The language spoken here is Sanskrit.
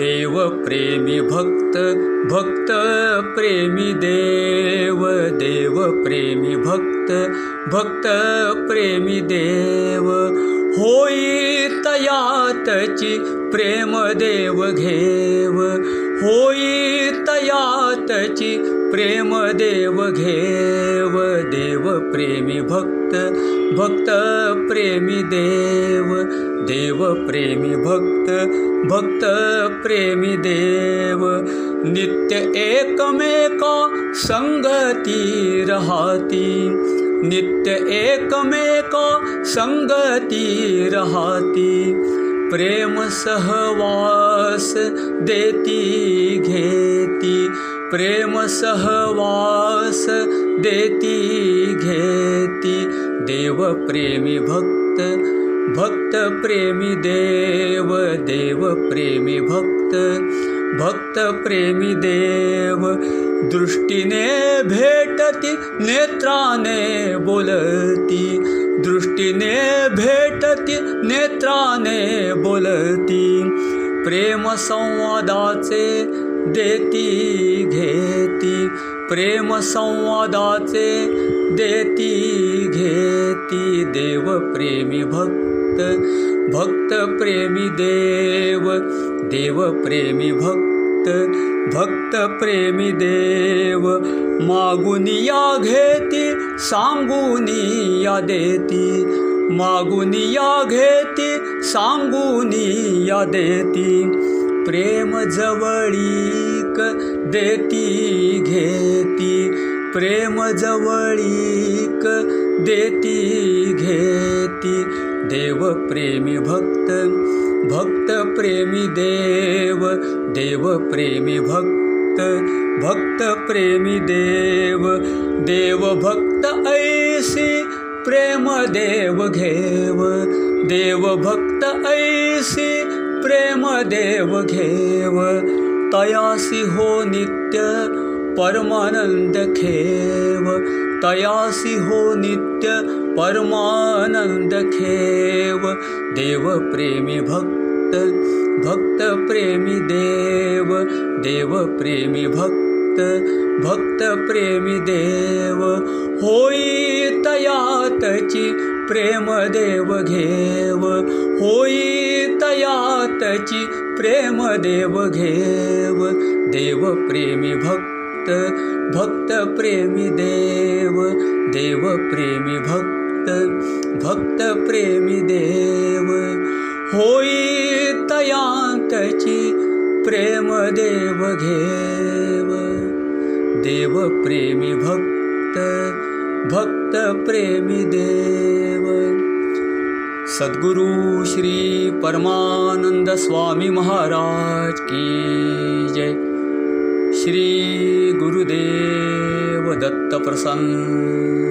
देव प्रेमी भक्त भक्त प्रेमी देव देव प्रेमी भक्त भक्त प्रेमी देव। होई तयातची प्रेम देव घेव। होई तयातची प्रेम देव घेव। देव प्रेमी भक्त भक्त प्रेमी देव देव प्रेमी भक्त भक्त प्रेमी देव। नित्य एकमेका संगती रहाती नित्य एकमेका संगती रहाती। प्रेम सहवास देती घेती प्रेम सहवास देती घेती देव प्रेमी भक्त भक्त प्रेमी देव देव प्रेमी भक्त भक्त प्रेमी देव दृष्टीने भेटती नेत्राने बोलती दृष्टीने भेटती नेत्राने बोलती प्रेम संवादाचे देती घेती. प्रेम संवादाचे देती घेती. देव प्रेमी भक्त भक्त प्रेमी देव. देव प्रेमी भक्त भक्त प्रेमी देव. मागुनिया घेती सांगुनिया देती. मागुनिया घेती सांगुनिया देती प्रेम जवळीक देती घेती प्रेम जवळीक देती घेती. देव प्रेमी भक्त भक्त प्रेमी देव देव प्रेमी भक्त भक्त प्रेमी देव देव भक्त ऐसी प्रेम देव घेव, देव भक्त ऐसी प्रेम देव घेव, तयासी हो नित्य परमानंद खेव, तयासी हो नित्य परमानंद खेव, देव प्रेमी भक्त भक्त प्रेमी देव देव प्रेमी भक्त भक्त प्रेमी देव, होई तयातची प्रेम देव घेव। होई तयातची प्रेम देव घेव। देव प्रेमी भक्त भक्त प्रेमी देव। देव प्रेमी भक्त भक्त प्रेमी देव। होई तयांतची प्रेम देव घेव। देव प्रेमी भक्त भक्त प्रेमी देव। सद्गुरु श्री परमानंद स्वामी महाराज की जय। श्री गुरुदेव दत्त प्रसन्न